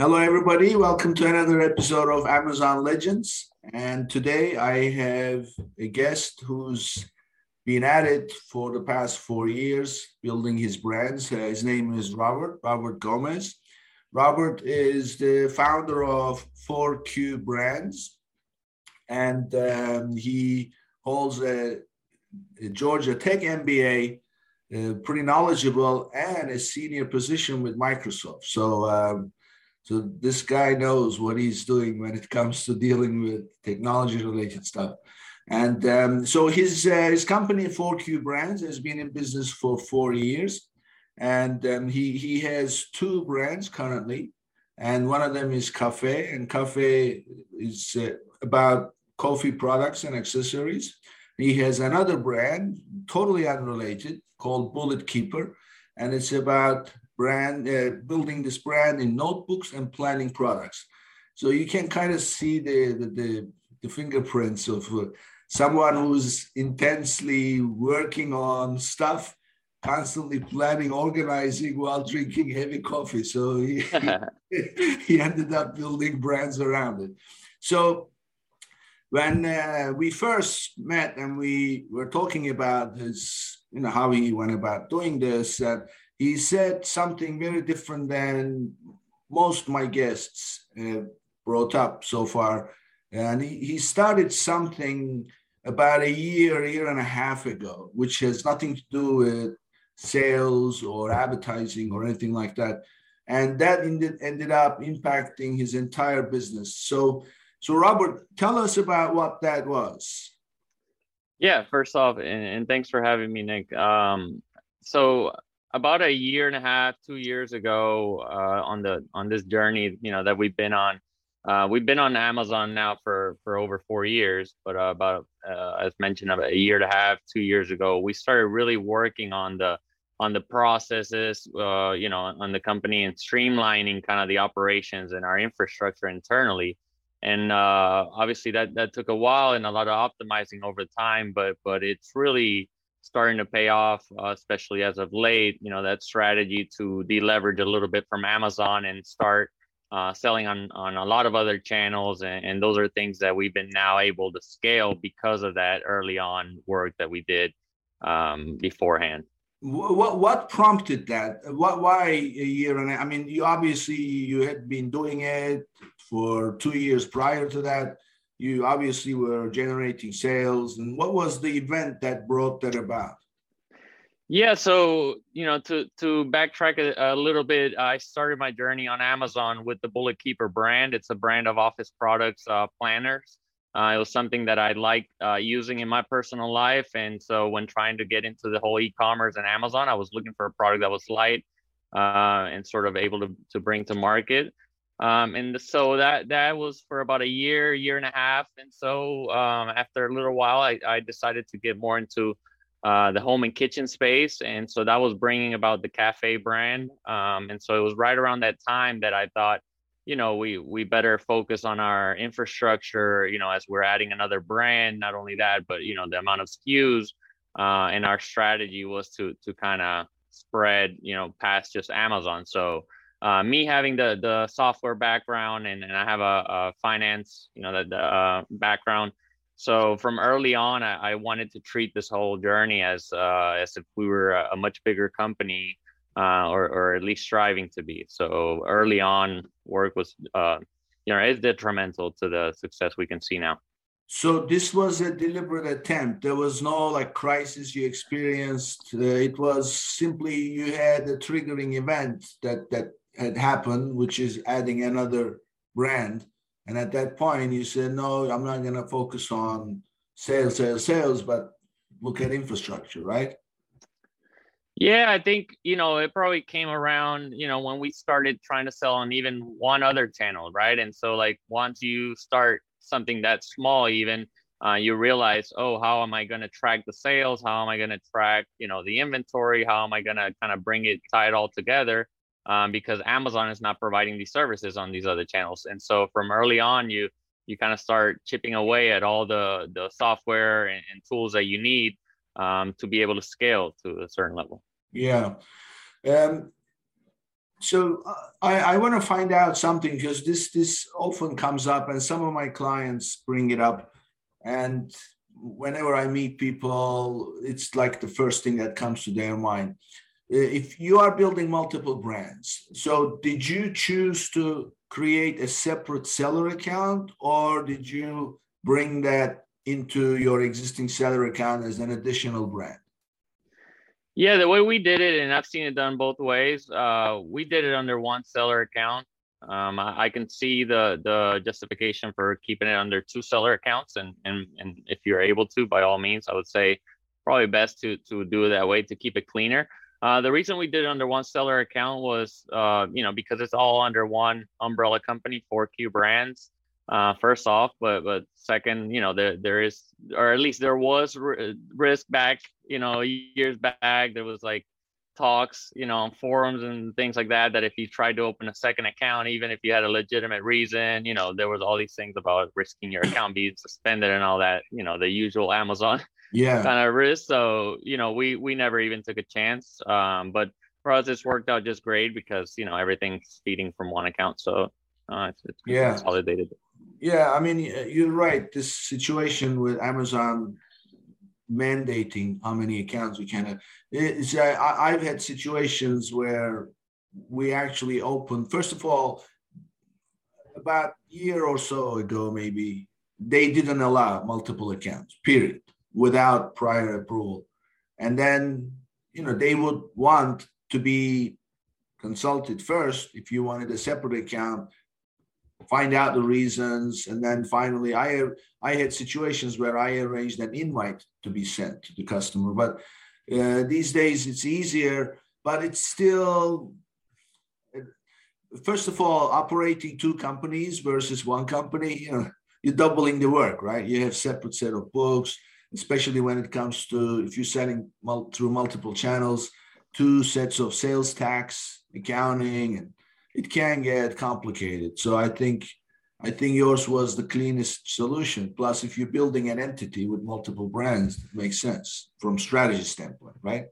Hello, everybody. Welcome to another episode of Amazon Legends. And today I have a guest who's been at it for the past four years, building his brands. Uh, his name is Robert, Robert Gomez. Robert is the founder of 4Q Brands, and um, he holds a, a, Georgia Tech MBA, uh, pretty knowledgeable, and a senior position with Microsoft. So, um, so this guy knows what he's doing when it comes to dealing with technology related stuff. And um, so his uh, his company 4Q Brands has been in business for four years, and um, he he has two brands currently, and one of them is Cafe, and Cafe is uh, about coffee products and accessories. He has another brand, totally unrelated, called Bullet Keeper, and it's about brand, uh, building this brand in notebooks and planning products. So you can kind of see the, the, the, the fingerprints of uh, someone who's intensely working on stuff, constantly planning, organizing while drinking heavy coffee. So he, he ended up building brands around it. So when uh, we first met and we were talking about his, you know, how he went about doing this, uh, he said something very different than most my guests uh, brought up so far. And he, he started something about a year, year and a half ago, which has nothing to do with sales or advertising or anything like that. And that ended, ended up impacting his entire business. So, so Robert, tell us about what that was. Yeah, first off, and, and thanks for having me, Nick. Um, so about a year and a half, two years ago, uh, on the on this journey, you know, that we've been on. Uh, we've been on Amazon now for for over four years, but uh, about uh, as mentioned, about a year and a half, two years ago, we started really working on the on the processes, uh, you know, on the company and streamlining kind of the operations and our infrastructure internally. And uh, obviously, that that took a while and a lot of optimizing over time, but but it's really starting to pay off, uh, especially as of late. You know, that strategy to deleverage a little bit from Amazon and start uh, selling on on a lot of other channels, and, and, those are things that we've been now able to scale because of that early on work that we did um, beforehand. What what prompted that? What why a year and a, I mean, you obviously you had been doing it for two years prior to that you obviously were generating sales and what was the event that brought that about? Yeah so you know to to backtrack a, a, little bit i started my journey on amazon with the bullet keeper brand. It's a brand of office products uh, planners. Uh, it was something that i liked uh, using in my personal life and so when trying to get into the whole e-commerce and amazon i was looking for a product that was light uh, and sort of able to, to bring to market um, and so that that was for about a year, year and a half. And so um, after a little while, I, I decided to get more into uh, the home and kitchen space, and so that was bringing about the cafe brand. Um, and so it was right around that time that I thought, you know, we we better focus on our infrastructure. You know, as we're adding another brand. Not only that, but you know, the amount of SKUs. Uh, and our strategy was to to kind of spread, you know, past just Amazon. So uh, me having the the software background and, and I have a, a finance, you know, the, the uh, background. So from early on, I, I, wanted to treat this whole journey as uh, as if we were a, a much bigger company, uh, or or at least striving to be. So early on, work was, uh, you know, is detrimental to the success we can see now. So this was a deliberate attempt. There was no like crisis you experienced. Uh, it was simply you had a triggering event that that had happened, which is adding another brand. And at that point, you said, no, I'm not going to focus on sales, sales, sales, but look at infrastructure, right? Yeah, I think, you know, it probably came around, you know, when we started trying to sell on even one other channel, right? And so, like, once you start something that small even uh, you realize oh how am i going to track the sales how am i going to track you know the inventory how am i going to kind of bring it tie it all together um, because amazon is not providing these services on these other channels. And so from early on you you kind of start chipping away at all the the software and, and tools that you need um, to be able to scale to a certain level. Yeah. Um, so uh, I, I want to find out something because this this often comes up, and some of my clients bring it up, and whenever I meet people, it's like the first thing that comes to their mind. If you are building multiple brands, so did you choose to create a separate seller account, or did you bring that into your existing seller account as an additional brand? Yeah, the way we did it, and I've seen it done both ways. Uh, we did it under one seller account. Um, I, I, can see the the justification for keeping it under two seller accounts, and and and if you're able to, by all means, I would say probably best to to do it that way to keep it cleaner. Uh, the reason we did it under one seller account was, uh, you know, because it's all under one umbrella company, 4Q brands uh, first off, but but second, you know, there there is, or at least there was risk back, you know, years back. There was like talks, you know, on forums and things like that. That if you tried to open a second account, even if you had a legitimate reason, you know, there was all these things about risking your account being suspended and all that. You know, the usual Amazon yeah kind of risk. So you know, we we never even took a chance. Um, but for us, it's worked out just great because you know everything's feeding from one account. So uh, it's, it's yeah consolidated yeah, I mean, you're right. This situation with Amazon mandating how many accounts we can have. It's, I, I've had situations where we actually opened, first of all, about a year or so ago, maybe, they didn't allow multiple accounts, period, without prior approval. And then, you know, they would want to be consulted first if you wanted a separate account find out the reasons, and then finally, I I had situations where I arranged an invite to be sent to the customer. But uh, these days, it's easier, but it's still. First of all, operating two companies versus one company, you know, you're doubling the work, right? You have separate set of books, especially when it comes to if you're selling mul- through multiple channels, two sets of sales tax, accounting, and it can get complicated. So I think I think yours was the cleanest solution. Plus, if you're building an entity with multiple brands, it makes sense from strategy standpoint, right?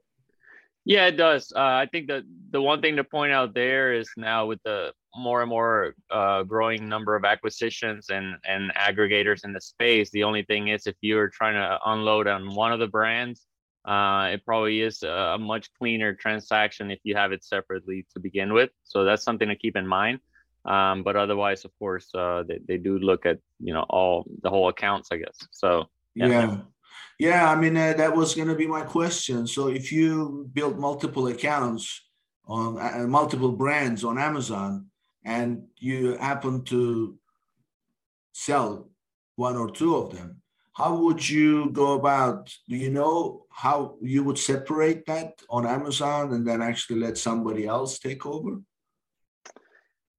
Yeah, it does. Uh, I think that the one thing to point out there is now with the more and more uh, growing number of acquisitions and and aggregators in the space, the only thing is if you're trying to unload on one of the brands, uh, it probably is a, much cleaner transaction if you have it separately to begin with. So that's something to keep in mind. Um, but otherwise, of course, uh, they, they do look at you know all the whole accounts, I guess. So yeah, yeah. yeah I mean uh, that was going to be my question. So if you build multiple accounts on uh, multiple brands on Amazon, and you happen to sell one or two of them, how would you go about do you know how you would separate that on amazon and then actually let somebody else take over?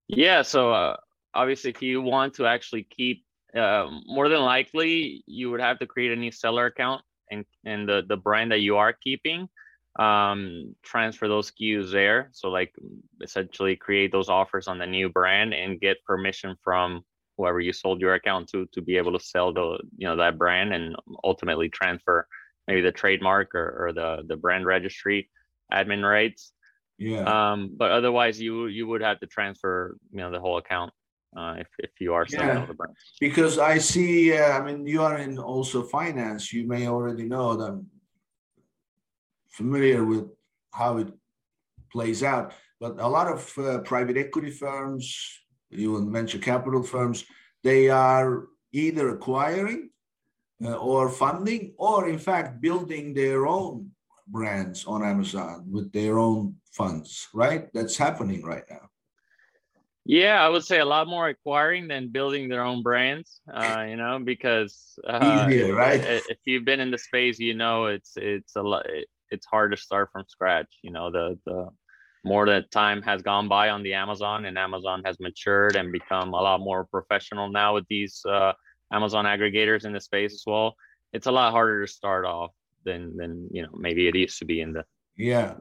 Yeah so uh, obviously if you want to actually keep uh, more than likely you would have to create a new seller account and and the the brand that you are keeping um transfer those SKUs there. So like essentially create those offers on the new brand and get permission from whoever you sold your account to to be able to sell the you know that brand and ultimately transfer maybe the trademark or, or the the brand registry admin rights. Yeah. Um but otherwise you you would have to transfer you know the whole account uh, if, if you are selling yeah, the brand because i see uh, i mean you are in also finance. You may already know that I'm familiar with how it plays out. But a lot of uh, private equity firms even venture capital firms, they are either acquiring uh, or funding, or in fact, building their own brands on Amazon with their own funds, right? That's happening right now. Yeah, I would say a lot more acquiring than building their own brands. Uh, you know, because uh, Easier, right? if you've been in the space, you know it's it's a lot. It's hard to start from scratch. You know, the the more that time has gone by on the Amazon and Amazon has matured and become a lot more professional now with these uh, Amazon aggregators in the space as well. It's a lot harder to start off than than you know maybe it used to be in the yeah.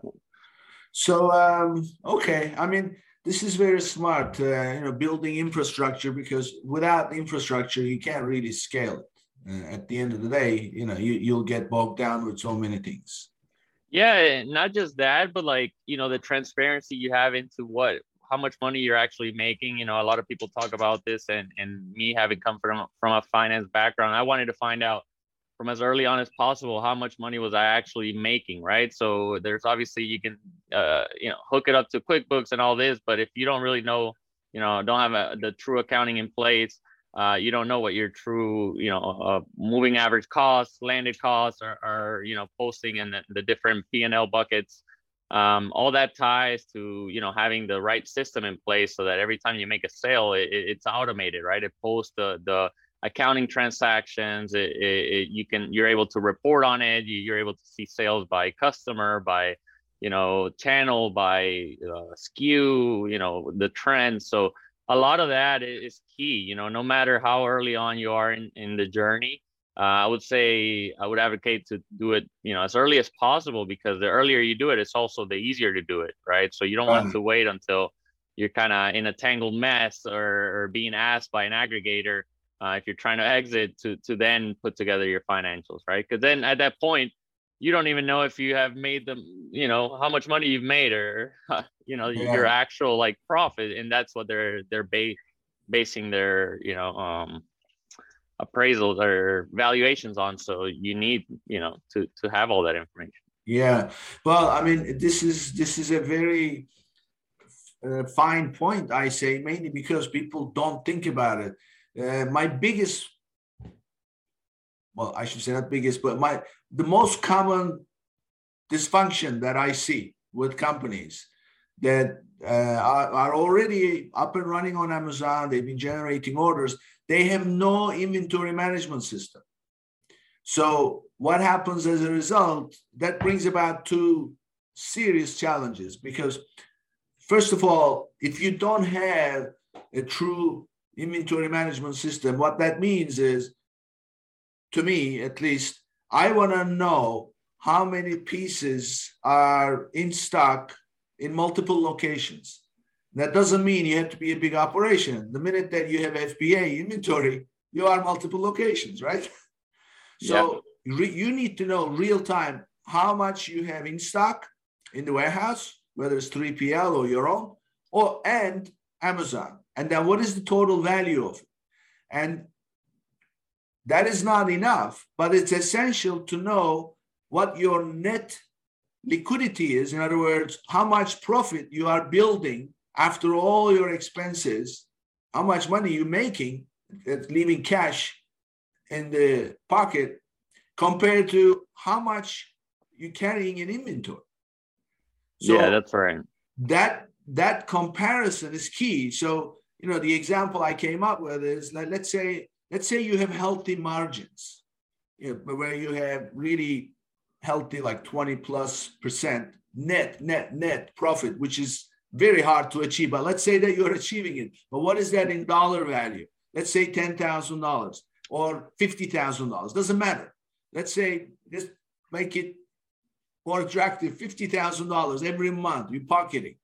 So um, okay, I mean this is very smart, uh, you know, building infrastructure because without infrastructure you can't really scale it. Uh, at the end of the day, you know, you you'll get bogged down with so many things. Yeah, not just that, but like you know the transparency you have into what how much money you're actually making. You know, a lot of people talk about this, and and me having come from from a finance background, I wanted to find out from as early on as possible how much money was I actually making, right? So there's obviously you can uh, you know hook it up to QuickBooks and all this, but if you don't really know, you know, don't have a, the true accounting in place, uh, you don't know what your true you know uh, moving average costs, landed costs, are, are you know posting in the, the different P and L buckets. Um, all that ties to you know having the right system in place so that every time you make a sale, it, it's automated, right? It posts the the accounting transactions it, it, you can you're able to report on it you're able to see sales by customer by you know channel by uh, SKU you know the trends so a lot of that is key you know no matter how early on you are in, in the journey uh, i would say i would advocate to do it you know as early as possible because the earlier you do it it's also the easier to do it right? So you don't want to wait until you're kind of in a tangled mess or, or being asked by an aggregator uh, if you're trying to exit to to then put together your financials right? Because then at that point you don't even know if you have made them you know how much money you've made or you know yeah. your actual like profit and that's what they're they're ba- basing their you know um appraisals or valuations on. So you need you know to to have all that information. Yeah. Well i mean this is this is a very uh, fine point i say mainly because people don't think about it. Uh, my biggest, well, I should say not biggest, but my the most common dysfunction that I see with companies that uh, are, are already up and running on Amazon, they've been generating orders, they have no inventory management system. So what happens as a result? That brings about two serious challenges because first of all, if you don't have a true inventory management system, what that means is, to me at least, I want to know how many pieces are in stock in multiple locations. That doesn't mean you have to be a big operation. The minute that you have FBA inventory, you are multiple locations, right? So re- you need to know real time how much you have in stock in the warehouse, whether it's 3PL or your own, or and Amazon. And then what is the total value of it? And that is not enough, but it's essential to know what your net liquidity is. In other words, how much profit you are building after all your expenses, how much money you're making, uh, leaving cash in the pocket compared to how much you're carrying in inventory. So yeah, that's right. That that comparison is key. So you know, the example I came up with is like, let's say, let's say you have healthy margins, you know, where you have really healthy, like 20 plus percent net, net, net profit, which is very hard to achieve. But let's say that you're achieving it. But what is that in dollar value? Let's say $10,000 or $50,000. Doesn't matter. Let's say just make it more attractive $50,000 every month you're pocketing.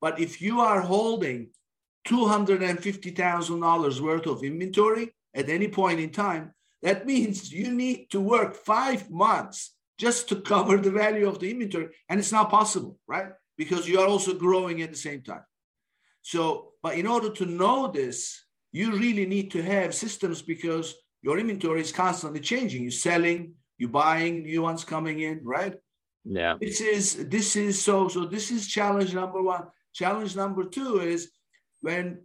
But if you are holding $250,000 worth of inventory at any point in time, that means you need to work five months just to cover the value of the inventory. And it's not possible, right? Because you are also growing at the same time. So, but in order to know this, you really need to have systems because your inventory is constantly changing. You're selling, you're buying new ones coming in, right? Yeah. This is this is so so this is challenge number one. Challenge number two is when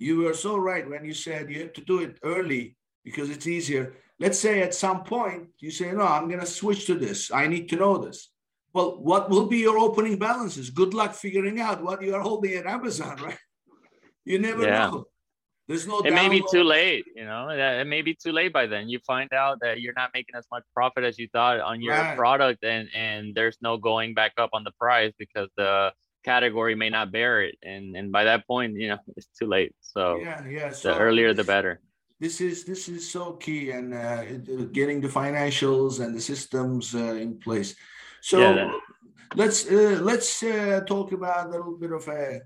you were so right when you said you have to do it early because it's easier. Let's say at some point you say, no, I'm going to switch to this. I need to know this. Well, what will be your opening balances? Good luck figuring out what you are holding at Amazon, right? You never yeah. know. There's no. It may be too late. You know, it may be too late by then. You find out that you're not making as much profit as you thought on your right. product, and and there's no going back up on the price because the category may not bear it and and by that point you know it's too late. So yeah yeah so the earlier the better. this is this is so key and uh, getting the financials and the systems uh, in place. So yeah, let's uh, let's uh, talk about a little bit of a,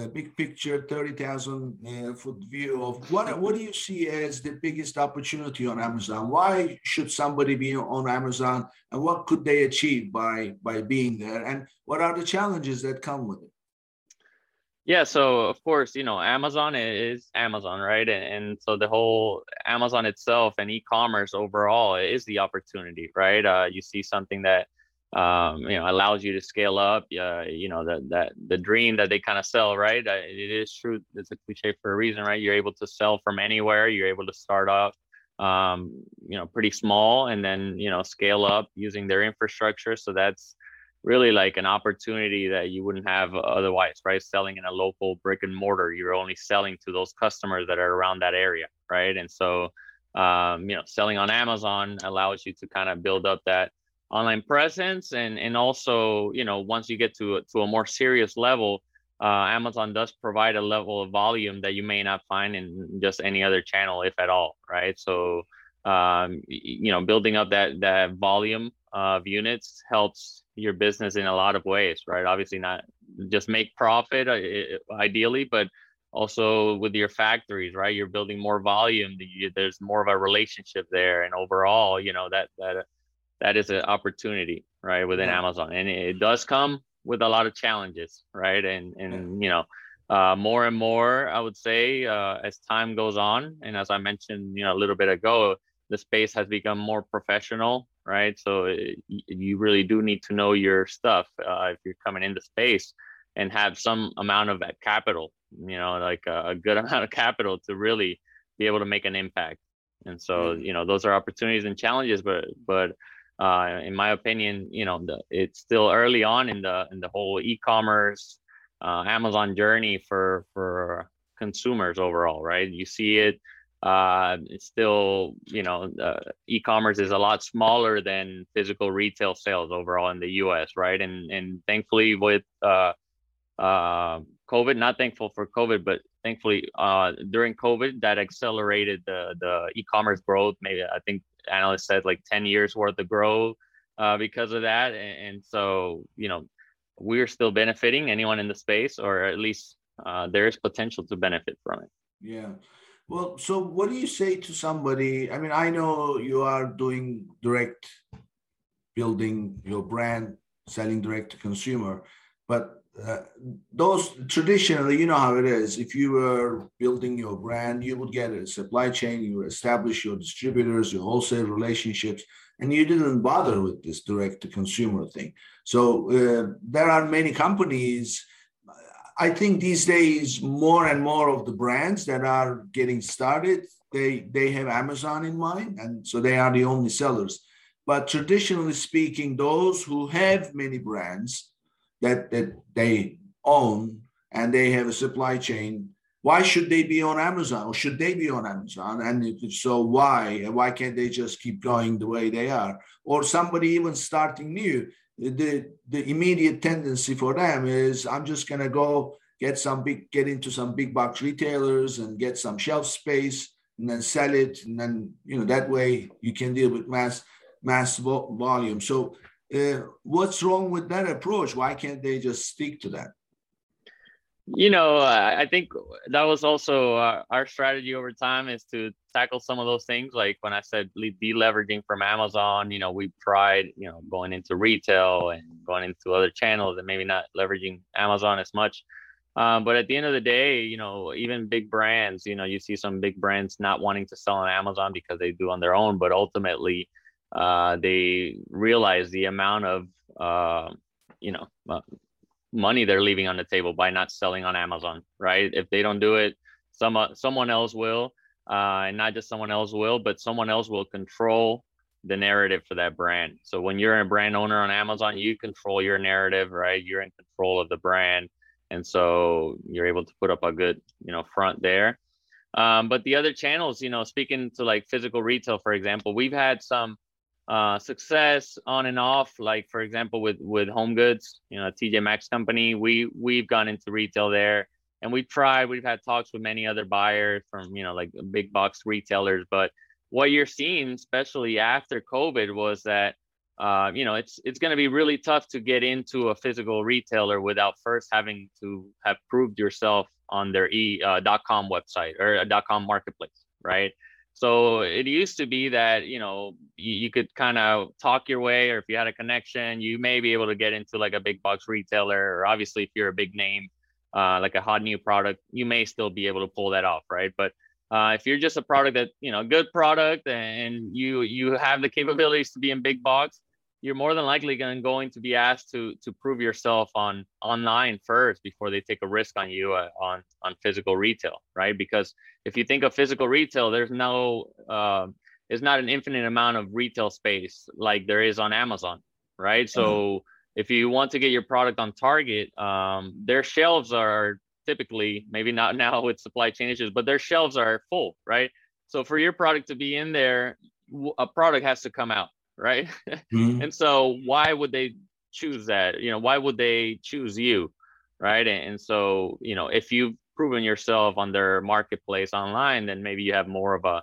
a big picture 30,000 uh, foot view of what what do you see as the biggest opportunity on Amazon why should somebody be on Amazon and what could they achieve by by being there and what are the challenges that come with it yeah, so of course, you know, Amazon is Amazon, right? And, and so the whole Amazon itself and e-commerce overall is the opportunity, right? Uh, you see something that um, you know allows you to scale up. Uh, you know that that the dream that they kind of sell, right? It is true. It's a cliche for a reason, right? You're able to sell from anywhere. You're able to start off, um, you know, pretty small, and then you know scale up using their infrastructure. So that's really like an opportunity that you wouldn't have otherwise, right? Selling in a local brick and mortar, you're only selling to those customers that are around that area, right? And so, um, you know, selling on Amazon allows you to kind of build up that online presence, and and also, you know, once you get to to a more serious level, uh, Amazon does provide a level of volume that you may not find in just any other channel, if at all, right? So, um, you know, building up that that volume of units helps your business in a lot of ways, right? Obviously, not just make profit uh, ideally, but also with your factories, right? You're building more volume. There's more of a relationship there, and overall, you know that that that is an opportunity, right, within yeah. Amazon, and it does come with a lot of challenges, right? And and yeah. you know. Uh, more and more, I would say, uh, as time goes on, and as I mentioned, you know, a little bit ago, the space has become more professional, right? So it, eh, you really do need to know your stuff uh, if you're coming into space and have some amount of capital, you know, like a, a, good amount of capital to really be able to make an impact. And so, you know, those are opportunities and challenges, but but uh, in my opinion, you know, the, it's still early on in the in the whole e-commerce uh, Amazon journey for for consumers overall, right? You see it uh, it's still, you know, uh, e-commerce is a lot smaller than physical retail sales overall in the U.S. Right, and and thankfully with uh, uh, COVID, not thankful for COVID, but thankfully uh, during COVID that accelerated the the e-commerce growth. Maybe I think analysts said like 10 years worth of growth uh, because of that, and, and so you know we're still benefiting. Anyone in the space, or at least uh, there is potential to benefit from it. Yeah. Well, so what do you say to somebody? I mean, I know you are doing direct building your brand, selling direct to consumer, but uh, those traditionally, you know how it is. If you were building your brand, you would get a supply chain, you establish your distributors, your wholesale relationships, and you didn't bother with this direct to consumer thing. So uh, there are many companies I think these days more and more of the brands that are getting started, they they have Amazon in mind, and so they are the only sellers. But traditionally speaking, those who have many brands that that they own and they have a supply chain, why should they be on Amazon or should they be on Amazon? And if so, why? Why can't they just keep going the way they are? Or somebody even starting new, the the immediate tendency for them is I'm just gonna go get some big get into some big box retailers and get some shelf space and then sell it and then you know that way you can deal with mass mass volume. So uh, what's wrong with that approach? Why can't they just stick to that? You know, I think that was also uh, our strategy over time is to tackle some of those things. Like when I said deleveraging from Amazon, you know, we tried, you know, going into retail and going into other channels and maybe not leveraging Amazon as much. Um, but at the end of the day, you know, even big brands, you know, you see some big brands not wanting to sell on Amazon because they do on their own, but ultimately, uh, they realize the amount of, uh, you know, uh, money they're leaving on the table by not selling on Amazon, right? If they don't do it, some uh, someone else will, uh, and not just someone else will, but someone else will control the narrative for that brand. So when you're a brand owner on Amazon, you control your narrative, right? You're in control of the brand, and so you're able to put up a good, you know, front there. Um, but the other channels, you know, speaking to like physical retail, for example, we've had some uh, success on and off. Like for example, with with Home Goods, you know, TJ Maxx company, we we've gone into retail there. and we've tried. We've had talks with many other buyers from you know like big box retailers, but what you're seeing, especially after COVID, was that uh, you know it's it's going to be really tough to get into a physical retailer without first having to have proved yourself on their e uh, .com website or a .com marketplace, right? So it used to be that you know you, you could kind of talk your way, or if you had a connection, you may be able to get into like a big box retailer, or obviously if you're a big name, uh, like a hot new product, you may still be able to pull that off, right? But uh, if you're just a product that you know, good product, and you you have the capabilities to be in big box, you're more than likely going going to be asked to to prove yourself on online first before they take a risk on you uh, on on physical retail, right? Because if you think of physical retail, there's no uh, there's not an infinite amount of retail space like there is on Amazon, right? Mm-hmm. So if you want to get your product on Target, um, their shelves are typically maybe not now with supply chain issues but their shelves are full right so for your product to be in there a product has to come out right mm-hmm. and so why would they choose that you know why would they choose you right and, and so you know if you've proven yourself on their marketplace online then maybe you have more of a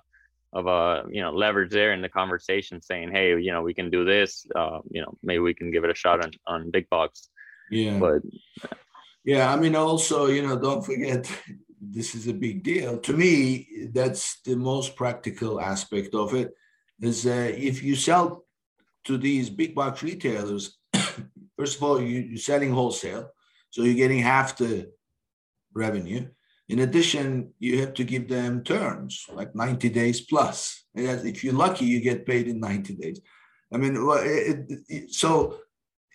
of a you know leverage there in the conversation saying hey you know we can do this uh, you know maybe we can give it a shot on on big box yeah but yeah, I mean, also, you know, don't forget, this is a big deal. To me, that's the most practical aspect of it. Is uh, if you sell to these big box retailers, first of all, you, you're selling wholesale, so you're getting half the revenue. In addition, you have to give them terms like 90 days plus. And if you're lucky, you get paid in 90 days. I mean, it, it, so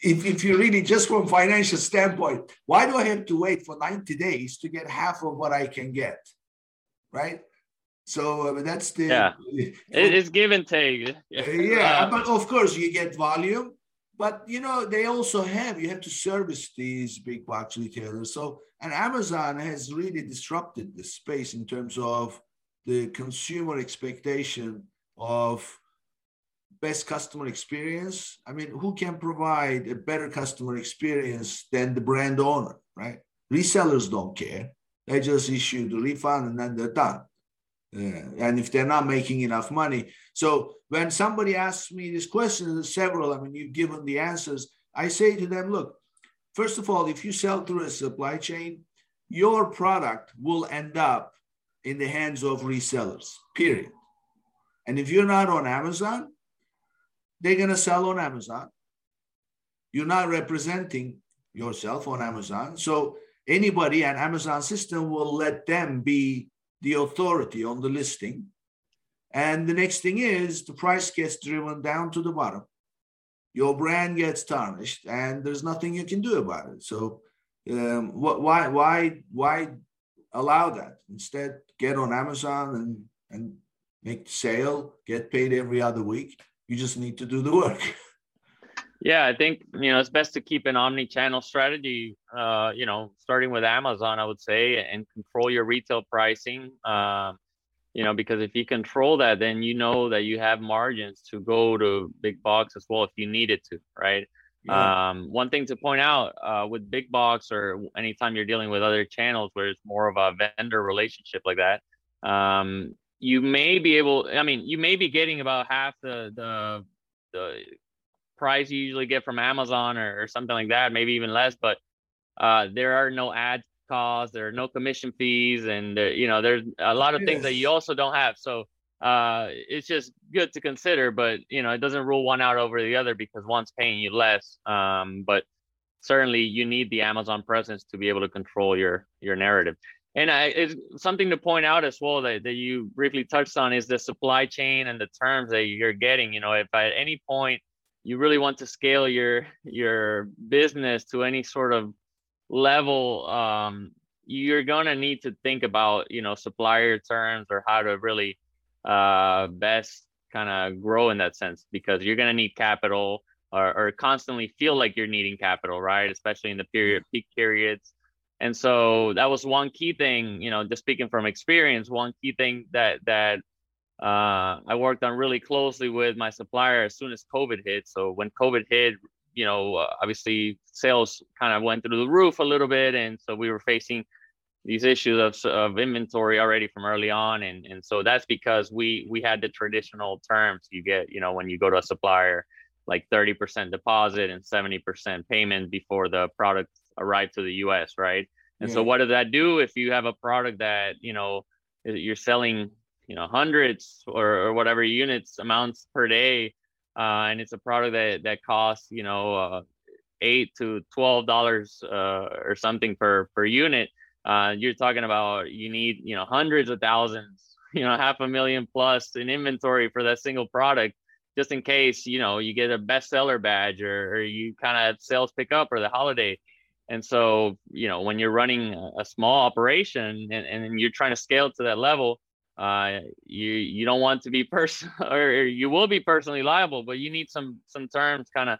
if, if you really just from financial standpoint, why do I have to wait for 90 days to get half of what I can get? Right. So uh, I mean, that's the yeah. it's give and take. Uh, yeah. yeah, but of course you get volume, but you know they also have you have to service these big box retailers. So and Amazon has really disrupted the space in terms of the consumer expectation of best customer experience. I mean, who can provide a better customer experience than the brand owner, right? Resellers don't care. They just issue the refund and then they're done. And if they're not making enough money. So when somebody asks me this question, there's several, I mean, you've given the answers. I say to them, look, first of all, if you sell through a supply chain, your product will end up in the hands of resellers, period. And if you're not on Amazon, they're going to sell on Amazon. You're not representing yourself on Amazon. So anybody an Amazon system will let them be the authority on the listing. And the next thing is the price gets driven down to the bottom. Your brand gets tarnished, and there's nothing you can do about it. So, um, what, why, why, why allow that? Instead, get on Amazon and and make the sale, get paid every other week, you just need to do the work. Yeah, I think you know it's best to keep an omni-channel strategy. Uh, you know, starting with Amazon, I would say, and control your retail pricing. Um, you know, because if you control that, then you know that you have margins to go to big box as well if you needed to, right? Yeah. Um, one thing to point out uh, with big box or anytime you're dealing with other channels where it's more of a vendor relationship like that, um, you may be able i mean you may be getting about half the the the price you usually get from amazon or, or something like that maybe even less but uh, there are no ad costs there are no commission fees and there, you know there's a lot of yes. things that you also don't have so uh, it's just good to consider but you know it doesn't rule one out over the other because one's paying you less um, but certainly you need the amazon presence to be able to control your your narrative and I, it's something to point out as well that, that you briefly touched on is the supply chain and the terms that you're getting. You know, if at any point you really want to scale your your business to any sort of level, um, you're gonna need to think about you know supplier terms or how to really uh, best kind of grow in that sense because you're gonna need capital or, or constantly feel like you're needing capital, right? Especially in the period peak periods and so that was one key thing you know just speaking from experience one key thing that that uh, i worked on really closely with my supplier as soon as covid hit so when covid hit you know uh, obviously sales kind of went through the roof a little bit and so we were facing these issues of, of inventory already from early on and and so that's because we we had the traditional terms you get you know when you go to a supplier like 30% deposit and 70% payment before the product arrived to the US right and yeah. so what does that do if you have a product that you know you're selling you know hundreds or, or whatever units amounts per day uh, and it's a product that that costs you know uh, eight to twelve dollars uh, or something per per unit. Uh, you're talking about you need you know hundreds of thousands you know half a million plus in inventory for that single product just in case you know you get a bestseller badge or, or you kind of sales pick up or the holiday. And so you know when you're running a small operation and, and you're trying to scale to that level uh, you you don't want to be person or you will be personally liable but you need some some terms kind of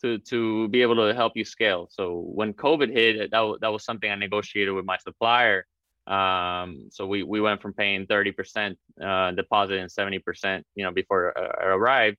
to to be able to help you scale. So when COVID hit, that that was something I negotiated with my supplier. Um, so we we went from paying 30% uh, deposit and 70%, you know, before I arrived,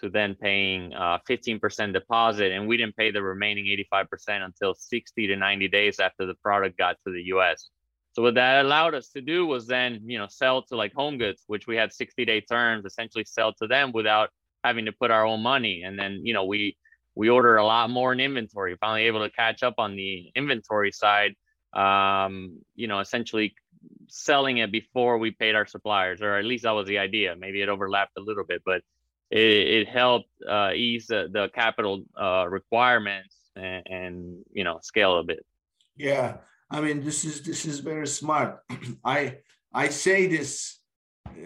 to then paying uh, 15% deposit, and we didn't pay the remaining 85% until 60 to 90 days after the product got to the U.S. So what that allowed us to do was then, you know, sell to like Home Goods, which we had 60 day terms, essentially sell to them without having to put our own money. And then, you know, we we order a lot more in inventory. Finally able to catch up on the inventory side. Um, you know, essentially selling it before we paid our suppliers, or at least that was the idea. Maybe it overlapped a little bit, but it, it helped uh, ease the, the capital uh, requirements and, and, you know scale a bit. Yeah, I mean this is this is very smart. I I say this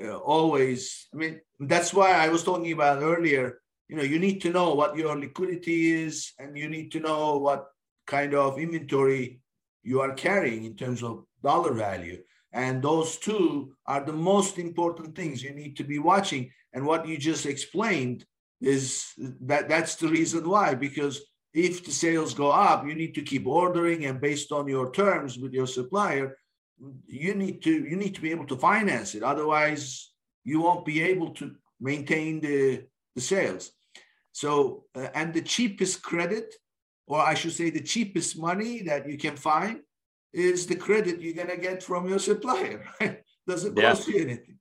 uh, always. I mean that's why I was talking about earlier you know you need to know what your liquidity is and you need to know what kind of inventory you are carrying in terms of dollar value and those two are the most important things you need to be watching and what you just explained is that that's the reason why because if the sales go up you need to keep ordering and based on your terms with your supplier you need to you need to be able to finance it otherwise you won't be able to maintain the the sales so, uh, and the cheapest credit, or I should say, the cheapest money that you can find is the credit you're going to get from your supplier. Right? Doesn't yeah. cost you anything.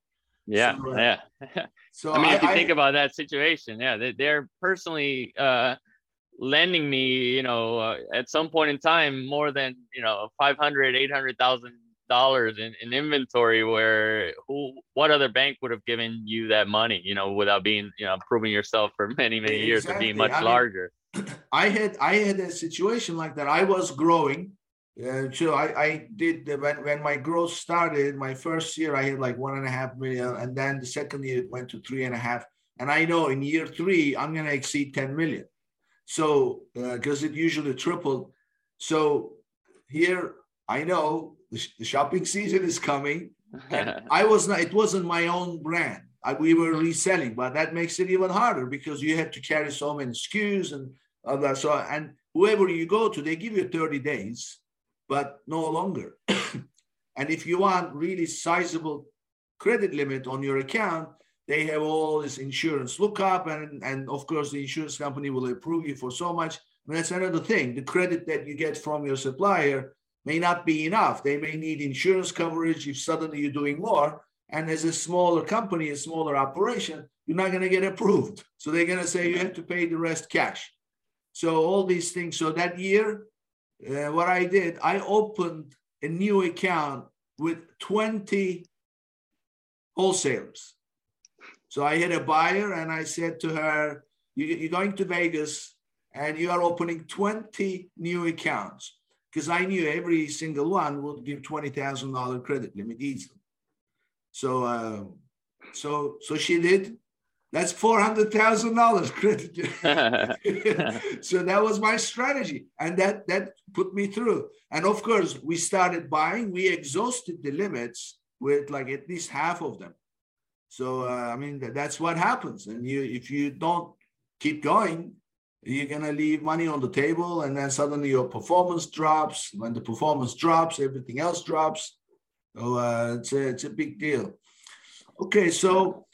Yeah, so, uh, yeah. so I mean, I, if you I, think about that situation, yeah, they, they're personally uh, lending me, you know, uh, at some point in time, more than you know, five hundred, eight hundred thousand dollars in, in inventory where who what other bank would have given you that money you know without being you know proving yourself for many many exactly. years of being much I larger. I had i had a situation like that. I was growing uh, so I, I did the, when, when my growth started my first year i had like one and a half million and then the second year it went to three and a half. And i know in year three i'm going to exceed 10 million so because uh, it usually tripled so here i know the, the shopping season is coming. I was not, it wasn't my own brand. I, we were reselling, but that makes it even harder because you have to carry so many SKUs and other. So, and whoever you go to, they give you 30 days, but no longer. and if you want really sizable credit limit on your account, they have all this insurance lookup, and and of course the insurance company will approve you for so much. And that's another thing. The credit that you get from your supplier may not be enough. They may need insurance coverage if suddenly you're doing more. And as a smaller company, a smaller operation, you're not going to get approved. So they're going to say you have to pay the rest cash. So all these things. So that year, uh, what I did, I opened a new account with 20 wholesalers. So I had a buyer and I said to her, You're going to Vegas and you are opening 20 new accounts because I knew every single one would give twenty thousand dollar credit limit easily. So, uh, so, so she did. That's four hundred thousand dollars credit. so that was my strategy, and that that put me through. And of course, we started buying. We exhausted the limits with like at least half of them. So uh, I mean, that's what happens. And you, if you don't keep going, you're to leave money on the table and then suddenly your performance drops. When the performance drops everything else drops. So uh, it's, a, it's a big deal. Okay so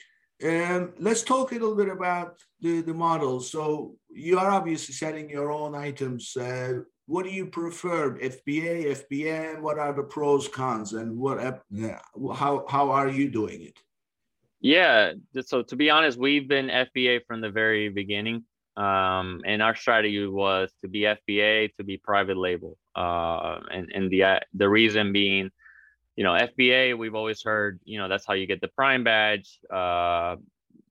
um, let's talk a little bit about the, the model. So you are obviously selling your own items. Uh, what do you prefer, FBA, FBM? What are the pros, cons, and what how how are you doing it? Yeah, so to be honest, we've been FBA from the very beginning, um, and our strategy was to be FBA, to be private label, uh, and and the the reason being, you know, FBA, we've always heard, you know, that's how you get the Prime badge. Uh,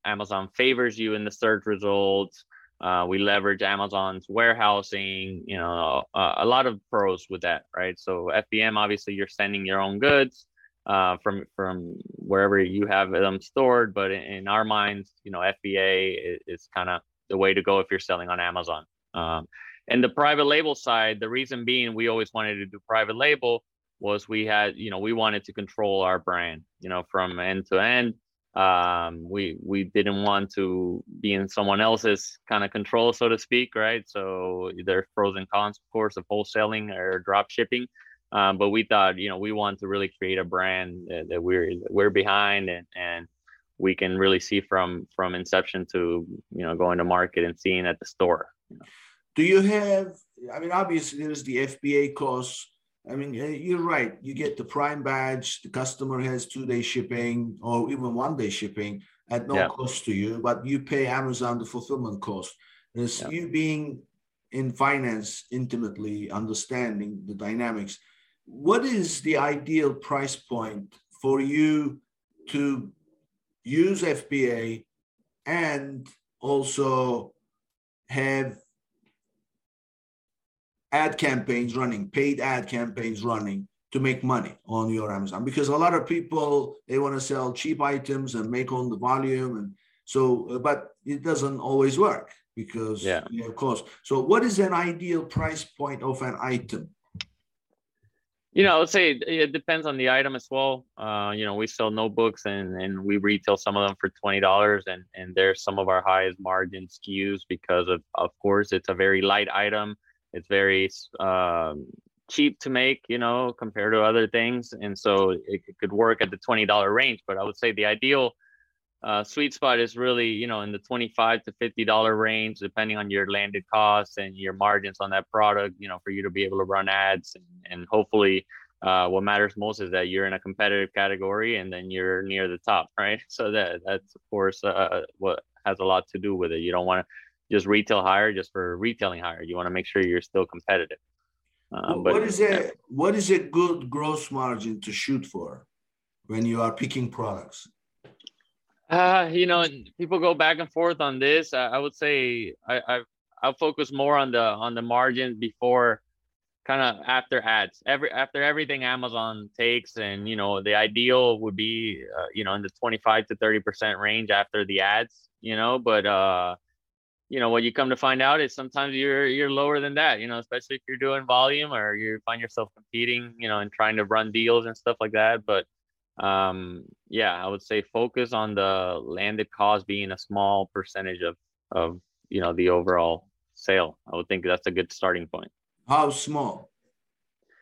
Amazon favors you in the search results. Uh, we leverage Amazon's warehousing, you know, uh, a lot of pros with that, right? So FBM, obviously, you're sending your own goods uh, from from wherever you have them stored, but in, in our minds, you know, FBA is, is kind of the way to go if you're selling on Amazon. Um, and the private label side, the reason being we always wanted to do private label was we had, you know, we wanted to control our brand, you know, from end to end um, we we didn't want to be in someone else's kind of control, so to speak, right? So there's pros and cons, of course, of wholesaling or drop shipping. Um, but we thought, you know, we want to really create a brand that, that we're we're behind and and we can really see from from inception to you know going to market and seeing at the store. You know. Do you have? I mean, obviously there's the FBA costs I mean, you're right. You get the Prime badge. The customer has two-day shipping or even one-day shipping at no yeah. cost to you, but you pay Amazon the fulfillment cost. It's yeah. you being in finance intimately understanding the dynamics. What is the ideal price point for you to use FBA and also have ad campaigns running, paid ad campaigns running to make money on your Amazon? Because a lot of people they want to sell cheap items and make on the volume and so but it doesn't always work because yeah of course. So what is an ideal price point of an item you know, let's say it depends on the item as well. Uh, you know, we sell notebooks and, and we retail some of them for twenty dollars, and and they're some of our highest margin SKUs because of of course it's a very light item. It's very um, cheap to make, you know, compared to other things, and so it, it could work at the twenty dollar range. But I would say the ideal uh, sweet spot is really, you know, in the twenty-five to fifty dollar range, depending on your landed costs and your margins on that product. You know, for you to be able to run ads and, and hopefully. Uh, what matters most is that you're in a competitive category and then you're near the top, right? So that that's of course uh, what has a lot to do with it. You don't want to just retail higher just for retailing higher. You want to make sure you're still competitive. Uh, but, what is a what is a good gross margin to shoot for when you are picking products? Uh, you know, people go back and forth on this. I, I would say I, I I'll focus more on the on the margins before kind of after ads every after everything amazon takes and you know the ideal would be uh, you know in the 25 to 30 percent range after the ads you know but uh you know what you come to find out is sometimes you're you're lower than that you know especially if you're doing volume or you find yourself competing you know and trying to run deals and stuff like that but um yeah i would say focus on the landed cost being a small percentage of of you know the overall sale i would think that's a good starting point how small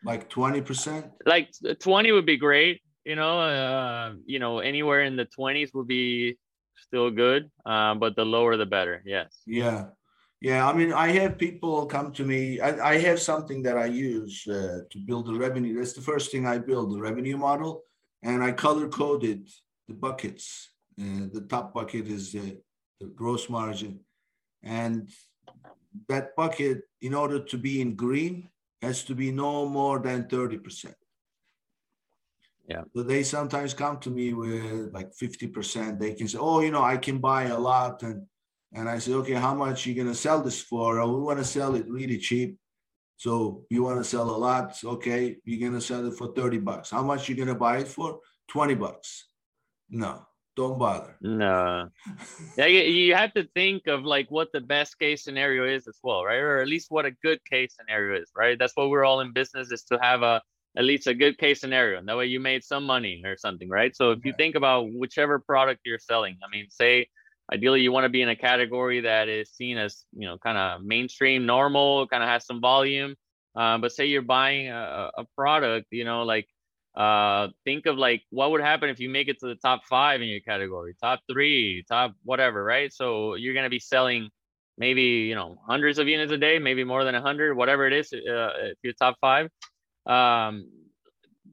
like 20% like 20 would be great you know uh you know anywhere in the 20s would be still good, uh, but the lower the better. Yes. Yeah. Yeah, I mean, I have people come to me. I, I have something that I use uh, to build the revenue. That's the first thing I build the revenue model, and I color coded the buckets. Uh, the top bucket is the, the gross margin, and that bucket, in order to be in green, has to be no more than thirty percent. Yeah. So they sometimes come to me with like 50%. They can say, oh, you know, I can buy a lot. And and I say, okay, how much are you gonna sell this for? Oh, we want to sell it really cheap. So you want to sell a lot, okay, you're gonna sell it for 30 bucks. How much you gonna buy it for? 20 bucks. No, don't bother. No. yeah, you have to think of like what the best case scenario is as well, right? Or at least what a good case scenario is, right? That's what we're all in business is to have a at least a good case scenario. And that way you made some money or something, right? So if you think about whichever product you're selling, I mean, say ideally you want to be in a category that is seen as, you know, kind of mainstream, normal, kind of has some volume. Uh, but say you're buying a, a product, you know, like uh, think of like what would happen if you make it to the top five in your category, top three, top whatever, right? So you're going to be selling maybe you know hundreds of units a day, maybe more than a hundred, whatever it is. Uh, if you're top five, um,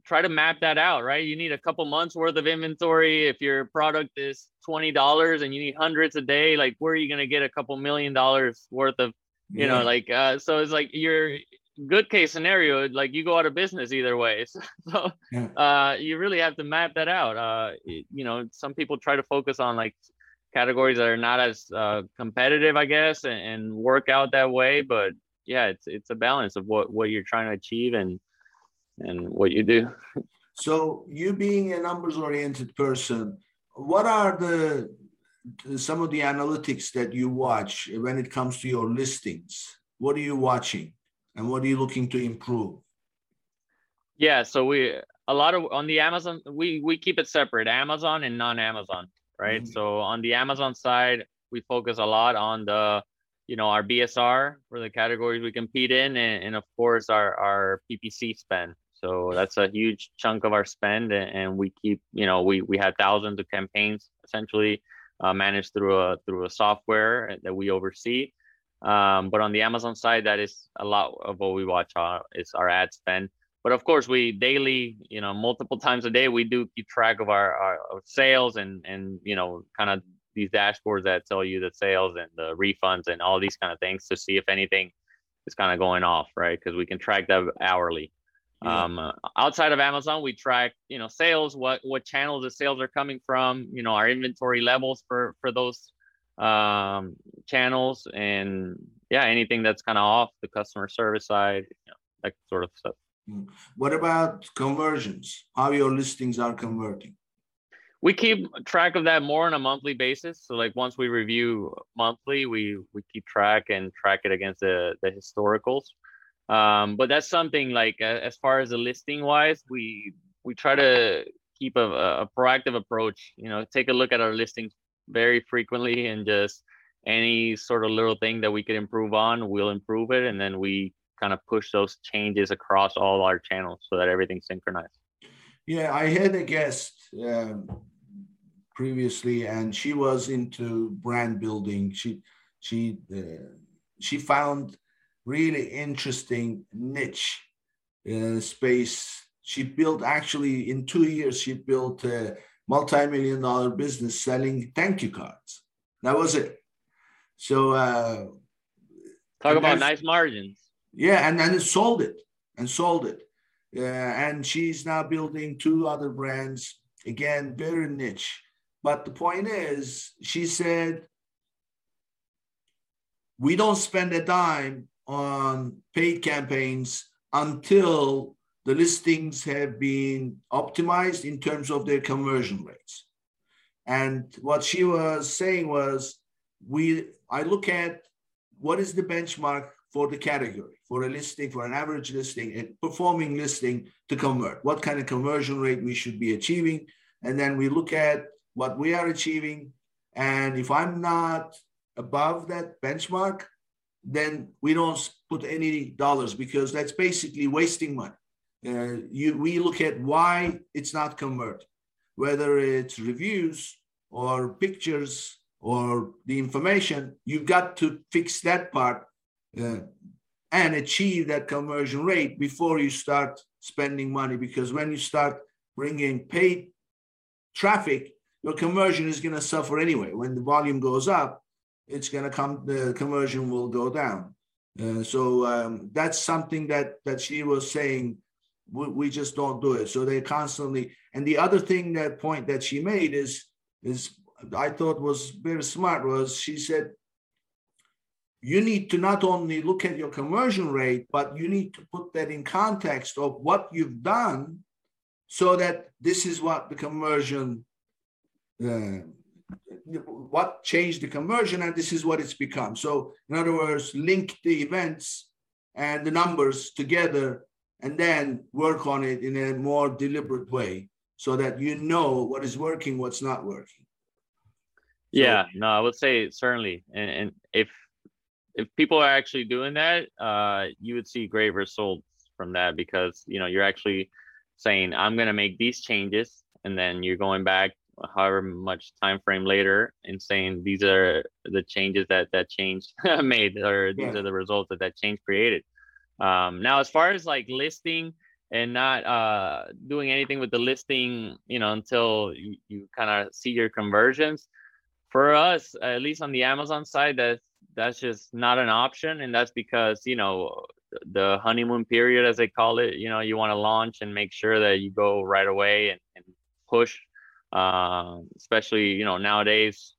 try to map that out. Right, you need a couple months worth of inventory. If your product is twenty dollars and you need hundreds a day, like where are you gonna get a couple million dollars worth of, you yeah. know, like uh, so it's like you're good case scenario, like you go out of business either way. So, yeah. uh, you really have to map that out. Uh, you know, some people try to focus on like categories that are not as uh, competitive, I guess, and, and, work out that way. But yeah, it's it's a balance of what what you're trying to achieve and and what you do. So, you being a numbers oriented person, what are the some of the analytics that you watch when it comes to your listings? What are you watching? and what are you looking to improve? Yeah, so we a lot of on the Amazon we we keep it separate, Amazon and non-Amazon, right? Mm-hmm. So on the Amazon side, we focus a lot on the you know our BSR for the categories we compete in, and, and of course our our PPC spend. So that's a huge chunk of our spend, and, and we keep you know we we have thousands of campaigns essentially uh, managed through a through a software that we oversee. Um, but on the Amazon side, that is a lot of what we watch uh, is our ad spend. But of course, we daily, you know, multiple times a day, we do keep track of our, our sales and and you know, kind of these dashboards that tell you the sales and the refunds and all these kind of things to see if anything is kind of going off, right? Because we can track that hourly. Yeah. Um, uh, outside of Amazon, we track, you know, sales, what what channels the sales are coming from, you know, our inventory levels for for those um, channels and yeah, anything that's kind of off the customer service side, you know, that sort of stuff. Hmm. What about conversions? How your listings are converting? We keep track of that more on a monthly basis. So like once we review monthly, we we keep track and track it against the the historicals. Um, but that's something like uh, as far as the listing wise, we we try to keep a, a proactive approach. You know, take a look at our listings very frequently and just any sort of little thing that we could improve on, we'll improve it. And then we kind of push those changes across all our channels so that everything's synchronized. Yeah, I had a guest um, previously, and she was into brand building. She she uh, she found really interesting niche uh, space. She built actually in two years. She built a multi-million dollar business selling thank you cards. That was it. So uh, talk about nice margins. Yeah, and then it sold it and sold it. Uh, and she's now building two other brands. Again, very niche. But the point is, she said, we don't spend a dime on paid campaigns until the listings have been optimized in terms of their conversion rates. And what she was saying was, we I look at what is the benchmark for the category, for a listing, for an average listing, a performing listing to convert, what kind of conversion rate we should be achieving. And then we look at what we are achieving. And if I'm not above that benchmark, then we don't put any dollars because that's basically wasting money. Uh, you, we look at why it's not converting, whether it's reviews or pictures or the information, you've got to fix that part uh, and achieve that conversion rate before you start spending money. Because when you start bringing paid traffic, your conversion is going to suffer anyway. When the volume goes up, it's going to come, the conversion will go down. Uh, so um, that's something that that she was saying we, we just don't do it. So they constantly. And the other thing that point that she made is is I thought was very smart was she said you need to not only look at your conversion rate, but you need to put that in context of what you've done so that this is what the conversion, what changed the conversion, and this is what it's become. So, in other words, link the events and the numbers together and then work on it in a more deliberate way so that you know what is working, what's not working. Yeah, no, I would say certainly. And, and if if people are actually doing that, uh, you would see great results from that because you know you're actually saying I'm going to make these changes, and then you're going back however much time frame later and saying these are the changes that that change made or these yeah. are the results that that change created um, now as far as like listing and not uh, doing anything with the listing you know until you, you kind of see your conversions for us at least on the amazon side that's that's just not an option and that's because you know the honeymoon period as they call it you know you want to launch and make sure that you go right away and, and push uh, especially you know nowadays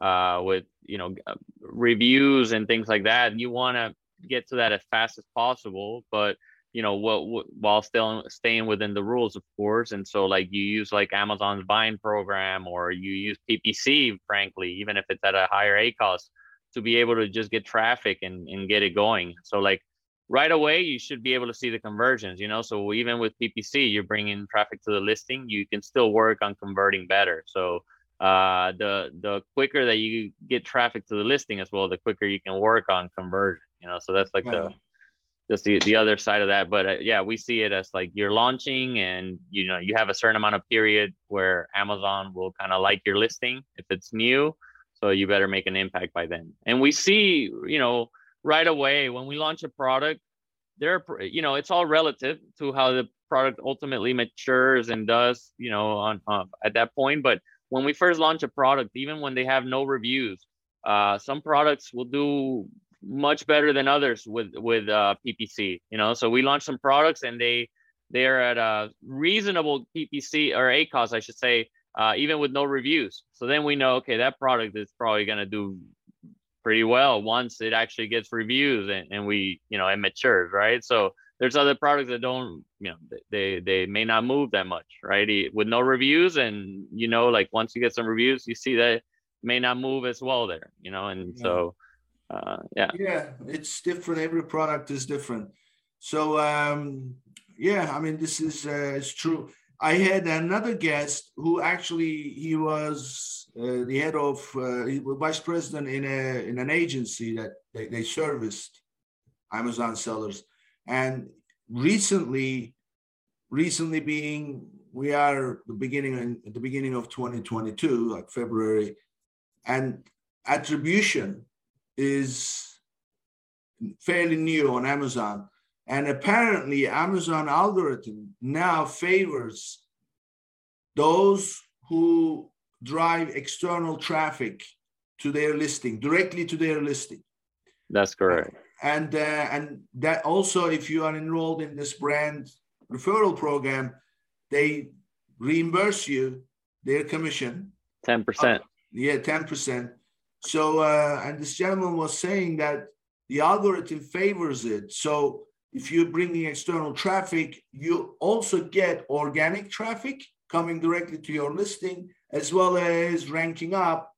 uh, with you know uh, reviews and things like that. You want to get to that as fast as possible, but you know what, what, while still staying within the rules, of course. And so like you use like Amazon's Vine program or you use PPC, frankly, even if it's at a higher ACoS, to be able to just get traffic and, and get it going. So like right away you should be able to see the conversions you know? So even with ppc you're bringing traffic to the listing you can still work on converting better. So uh, the the quicker that you get traffic to the listing as well the quicker you can work on conversion you know? So that's like the just the, the other side of that but uh, yeah we see it as like you're launching and you know you have a certain amount of period where amazon will kind of like your listing if it's new so you better make an impact by then. And we see you know right away. When we launch a product there you know it's all relative to how the product ultimately matures and does you know on uh, at that point. But when we first launch a product even when they have no reviews uh, some products will do much better than others with with uh, ppc you know? So we launched some products and they they're at a reasonable ppc or acos i should say uh, even with no reviews. So then we know okay that product is probably going to do pretty well once it actually gets reviews and, and we you know it matures right? So there's other products that don't you know they they may not move that much right? With no reviews and you know like once you get some reviews you see that may not move as well there you know? And yeah. so uh, yeah. Yeah it's different. Every product is different. So um yeah i mean this is uh, it's true I had another guest who actually he was uh, the head of uh, he was vice president in a in an agency that they, they serviced Amazon sellers, and recently, recently being we are the beginning at the beginning of 2022, like February, and attribution is fairly new on Amazon and apparently, Amazon algorithm now favors those who drive external traffic to their listing, directly to their listing. That's correct. And uh, and that also, if you are enrolled in this brand referral program, they reimburse you their commission. Ten percent. Yeah, ten percent. So, uh, and this gentleman was saying that the algorithm favors it. So if you're bringing external traffic, you also get organic traffic coming directly to your listing, as well as ranking up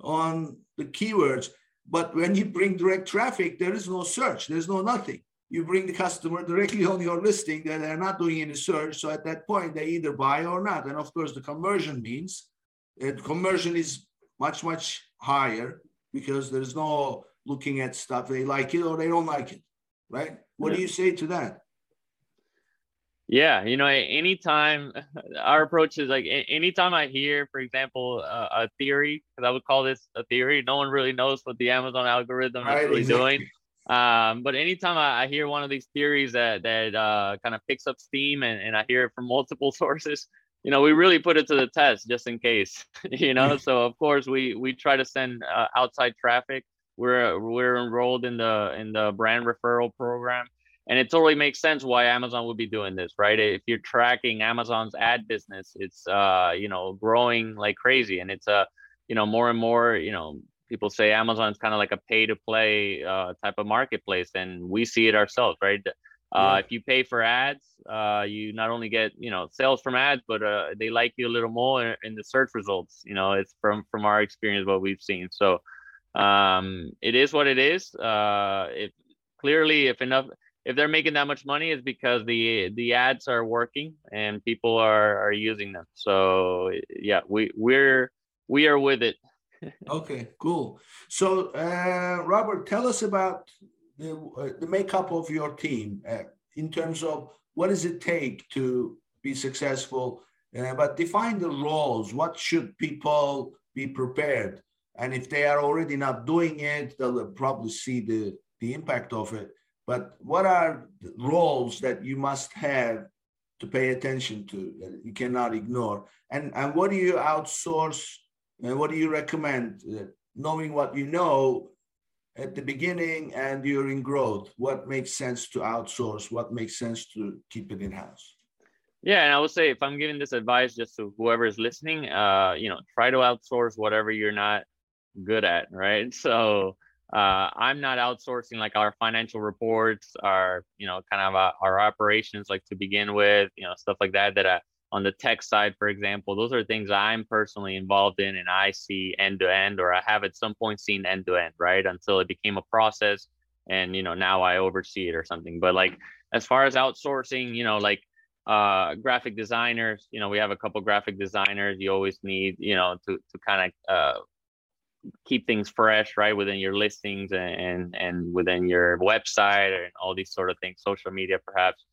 on the keywords. But when you bring direct traffic, there is no search, there's no nothing. You bring the customer directly on your listing that they're not doing any search. So at that point, they either buy or not. And of course, the conversion means uh, that conversion is much, much higher because there's no looking at stuff. They like it or they don't like it, right? What yeah. do you say to that? Yeah, you know, anytime our approach is like anytime I hear, for example, uh, a theory, because I would call this a theory, no one really knows what the Amazon algorithm right, is really exactly. doing. Um, but anytime I, I, hear one of these theories that that uh, kind of picks up steam and, and I hear it from multiple sources, you know, we really put it to the test just in case, you know. so of course we we try to send uh, outside traffic we're we're enrolled in the in the brand referral program, and it totally makes sense why Amazon would be doing this, right? If you're tracking Amazon's ad business, it's uh you know growing like crazy, and it's a uh, you know more and more you know people say Amazon's kind of like a pay to play uh, type of marketplace, and we see it ourselves, right? Uh, yeah. If you pay for ads, uh, you not only get you know sales from ads, but uh, they like you a little more in the search results. You know, it's from from our experience what we've seen. So um, it is what it is. Uh, if clearly, if enough, if they're making that much money, it's because the the ads are working and people are are using them. So yeah, we we're we are with it. okay, cool. So uh, Robert, tell us about the uh, the makeup of your team uh, in terms of what does it take to be successful uh, but define the roles. What should people be prepared? And if they are already not doing it, they'll probably see the, the impact of it. But what are roles that you must have to pay attention to that you cannot ignore? And, and what do you outsource and what do you recommend? Uh, knowing what you know at the beginning and during growth, what makes sense to outsource? What makes sense to keep it in house? Yeah, and I would say if I'm giving this advice just to whoever is listening, uh, you know, try to outsource whatever you're not good at, right? So uh, I'm not outsourcing like our financial reports, our you know, kind of uh, our operations, like to begin with, you know, stuff like that. That I, on the tech side, for example, those are things I'm personally involved in, and I see end to end, or I have at some point seen end to end, right? Until it became a process, and you know, now I oversee it or something. But like as far as outsourcing, you know, like uh, graphic designers. You know, we have a couple graphic designers. You always need, you know, to to kind of uh, keep things fresh, right, within your listings and and within your website and all these sort of things, social media perhaps.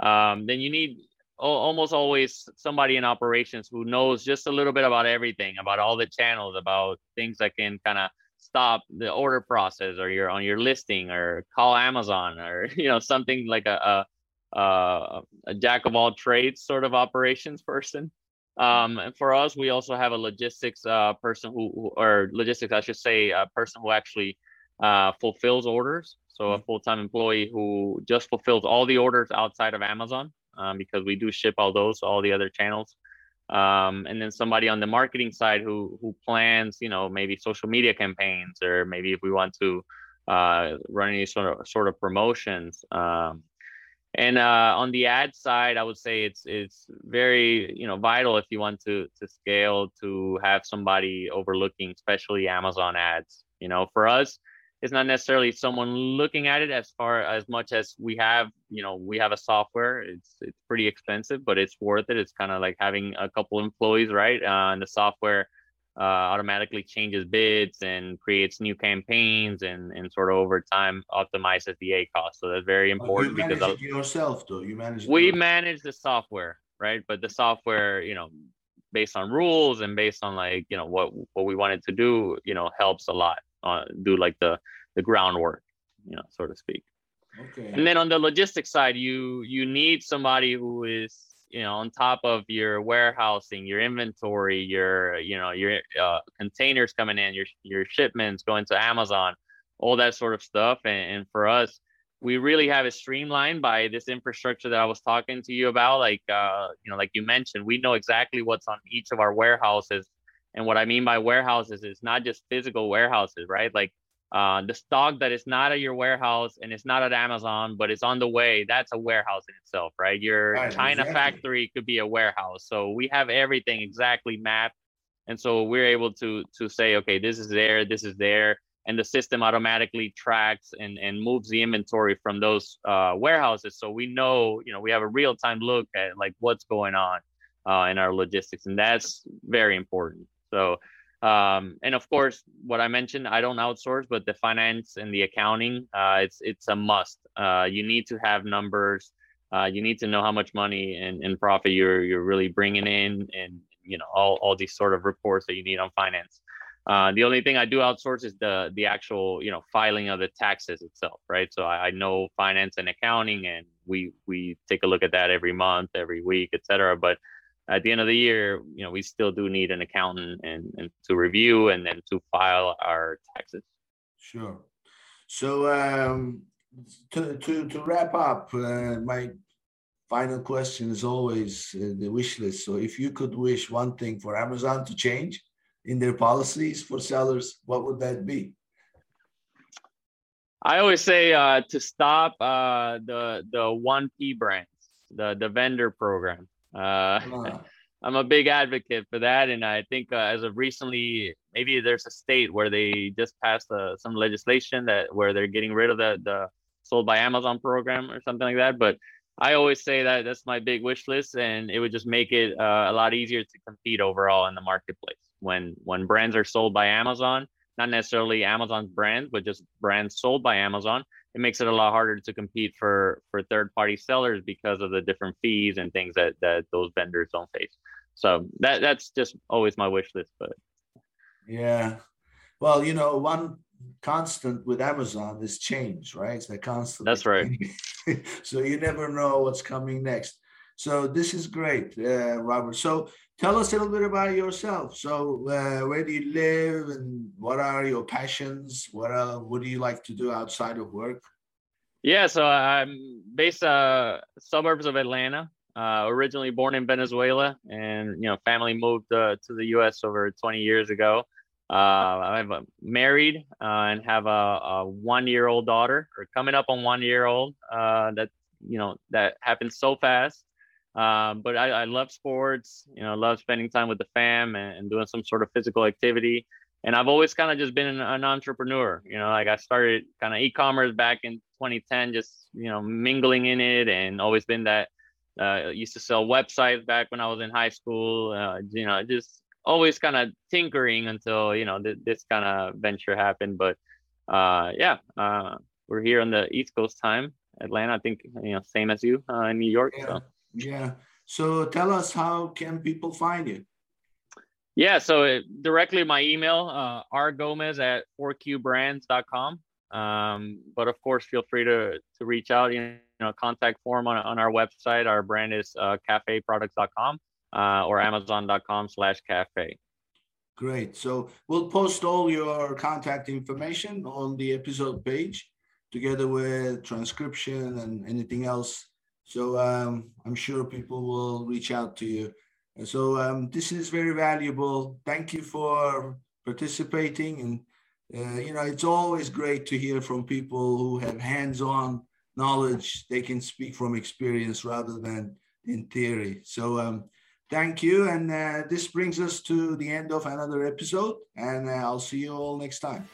Um, then you need almost always somebody in operations who knows just a little bit about everything, about all the channels, about things that can kind of stop the order process or you're on your listing or call Amazon or you know something like a, a, a jack of all trades sort of operations person. Um, and for us, we also have a logistics uh, person who, or logistics, I should say, a person who actually uh, fulfills orders. So a mm-hmm. full-time employee who just fulfills all the orders outside of Amazon um, because we do ship all those, all the other channels. Um, and then somebody on the marketing side who who plans, you know, maybe social media campaigns or maybe if we want to uh, run any sort of sort of promotions. Um, and uh, on the ad side, I would say it's it's very you know vital if you want to to scale to have somebody overlooking, especially Amazon ads. You know, for us, it's not necessarily someone looking at it as far as much as we have. You know, we have a software. It's it's pretty expensive, but it's worth it. It's kind of like having a couple employees, right? Uh, and the software uh, automatically changes bids and creates new campaigns and, and sort of over time optimizes the A cost. So that's very important you because yourself though you manage we manage the software, right? But the software, you know, based on rules and based on like you know what what we wanted to do, you know, helps a lot. Uh, do like the the groundwork, you know, so to speak. Okay. And then on the logistics side, you you need somebody who is you know on top of your warehousing your inventory your you know your uh, containers coming in your your shipments going to amazon all that sort of stuff and, and for us we really have it streamlined by this infrastructure that i was talking to you about like uh, you know like you mentioned we know exactly what's on each of our warehouses and what i mean by warehouses is not just physical warehouses right? Like uh, the stock that is not at your warehouse and it's not at Amazon, but it's on the way, that's a warehouse in itself, right? Your right, China exactly. factory could be a warehouse. So we have everything exactly mapped. And so we're able to to say, okay, this is there, this is there. And the system automatically tracks and, and moves the inventory from those uh, warehouses. So we know, you know, we have a real time look at like what's going on uh, in our logistics. And that's very important. So um, and of course, what I mentioned, I don't outsource, but the finance and the accounting, uh, it's it's a must. Uh, you need to have numbers. Uh, you need to know how much money and, and profit you're you're really bringing in, and you know all, all these sort of reports that you need on finance. Uh, the only thing I do outsource is the the actual you know filing of the taxes itself, right? So I, I know finance and accounting, and we we take a look at that every month, every week, etc. But at the end of the year, you know, we still do need an accountant and, and to review and then to file our taxes. Sure. So um, to, to, to wrap up, uh, my final question is always uh, the wish list. So if you could wish one thing for Amazon to change in their policies for sellers, what would that be? I always say uh, to stop uh, the the one P brands, the the vendor program. Uh, I'm a big advocate for that, and I think uh, as of recently, maybe there's a state where they just passed uh, some legislation that where they're getting rid of the the sold by Amazon program or something like that. But I always say that that's my big wish list, and it would just make it uh, a lot easier to compete overall in the marketplace when when brands are sold by Amazon, not necessarily Amazon's brands, but just brands sold by Amazon it makes it a lot harder to compete for for third party sellers because of the different fees and things that that those vendors don't face So that that's just always my wish list. But yeah, well, you know, one constant with Amazon is change, right? It's the constant. That's right. so you never know what's coming next. So this is great, uh, Robert. So tell us a little bit about yourself. So uh, where do you live, and what are your passions? What uh, what do you like to do outside of work? Yeah, so I'm based uh suburbs of Atlanta. Uh, originally born in Venezuela, and you know, family moved uh, to the U.S. over 20 years ago. Uh, I'm married uh, and have a, a one-year-old daughter, or coming up on one year old. Uh, that you know that happened so fast. Um, but I, I, love sports. You know, love spending time with the fam and, and doing some sort of physical activity. And I've always kind of just been an, an, entrepreneur. You know, like I started kind of e-commerce back in 2010, just you know mingling in it, and always been that. Uh, used to sell websites back when I was in high school. Uh, you know, just always kind of tinkering until you know th- this kind of venture happened. But uh, yeah, uh, we're here on the East Coast time, Atlanta. I think you know same as you uh, in New York. Yeah. So. Yeah. So tell us how can people find you? Yeah, so it, directly my email, uh, rgomez at 4qbrands.com. Um, but of course, feel free to to reach out. You know, contact form on, on our website. Our brand is uh, cafeproducts.com uh, or amazon.com slash cafe. Great. So we'll post all your contact information on the episode page together with transcription and anything else. So um, I'm sure people will reach out to you. And so um, this is very valuable. Thank you for participating. And, uh, you know, it's always great to hear from people who have hands-on knowledge. They can speak from experience rather than in theory. So um, Thank you. And uh, this brings us to the end of another episode. And uh, I'll see you all next time.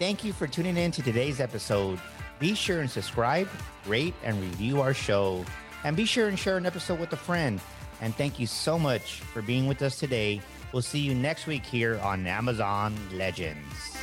Thank you for tuning in to today's episode. Be sure and subscribe, rate, and review our show. And be sure and share an episode with a friend. And thank you so much for being with us today. We'll see you next week here on Amazon Legends.